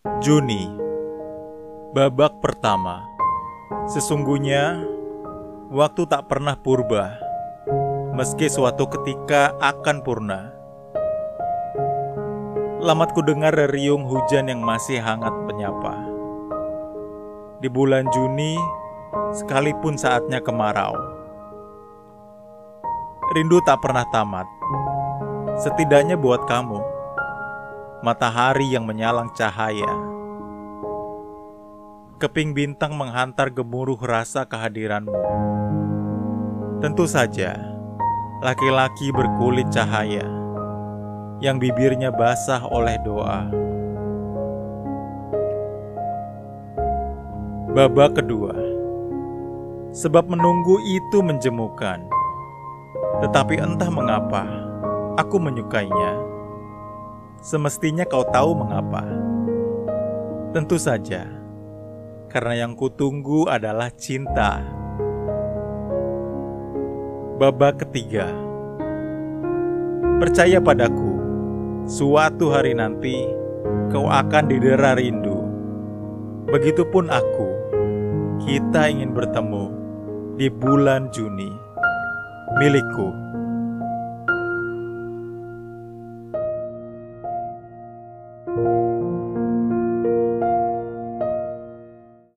Juni Babak pertama. Sesungguhnya Waktu tak pernah purba Meski suatu ketika akan purna. Lamat ku dengar riung hujan yang masih hangat menyapa. Di bulan Juni Sekalipun saatnya kemarau Rindu tak pernah tamat. Setidaknya buat kamu matahari yang menyalang cahaya. Keping bintang menghantar gemuruh rasa kehadiranmu. Tentu saja, laki-laki berkulit cahaya yang bibirnya basah oleh doa. Babak kedua, sebab menunggu itu menjemukan, tetapi entah mengapa aku menyukainya Semestinya kau tahu mengapa. Tentu saja, karena yang kutunggu adalah cinta. Babak ketiga, percaya padaku, suatu hari nanti kau akan didera rindu. Begitupun aku, kita ingin bertemu di bulan Juni milikku.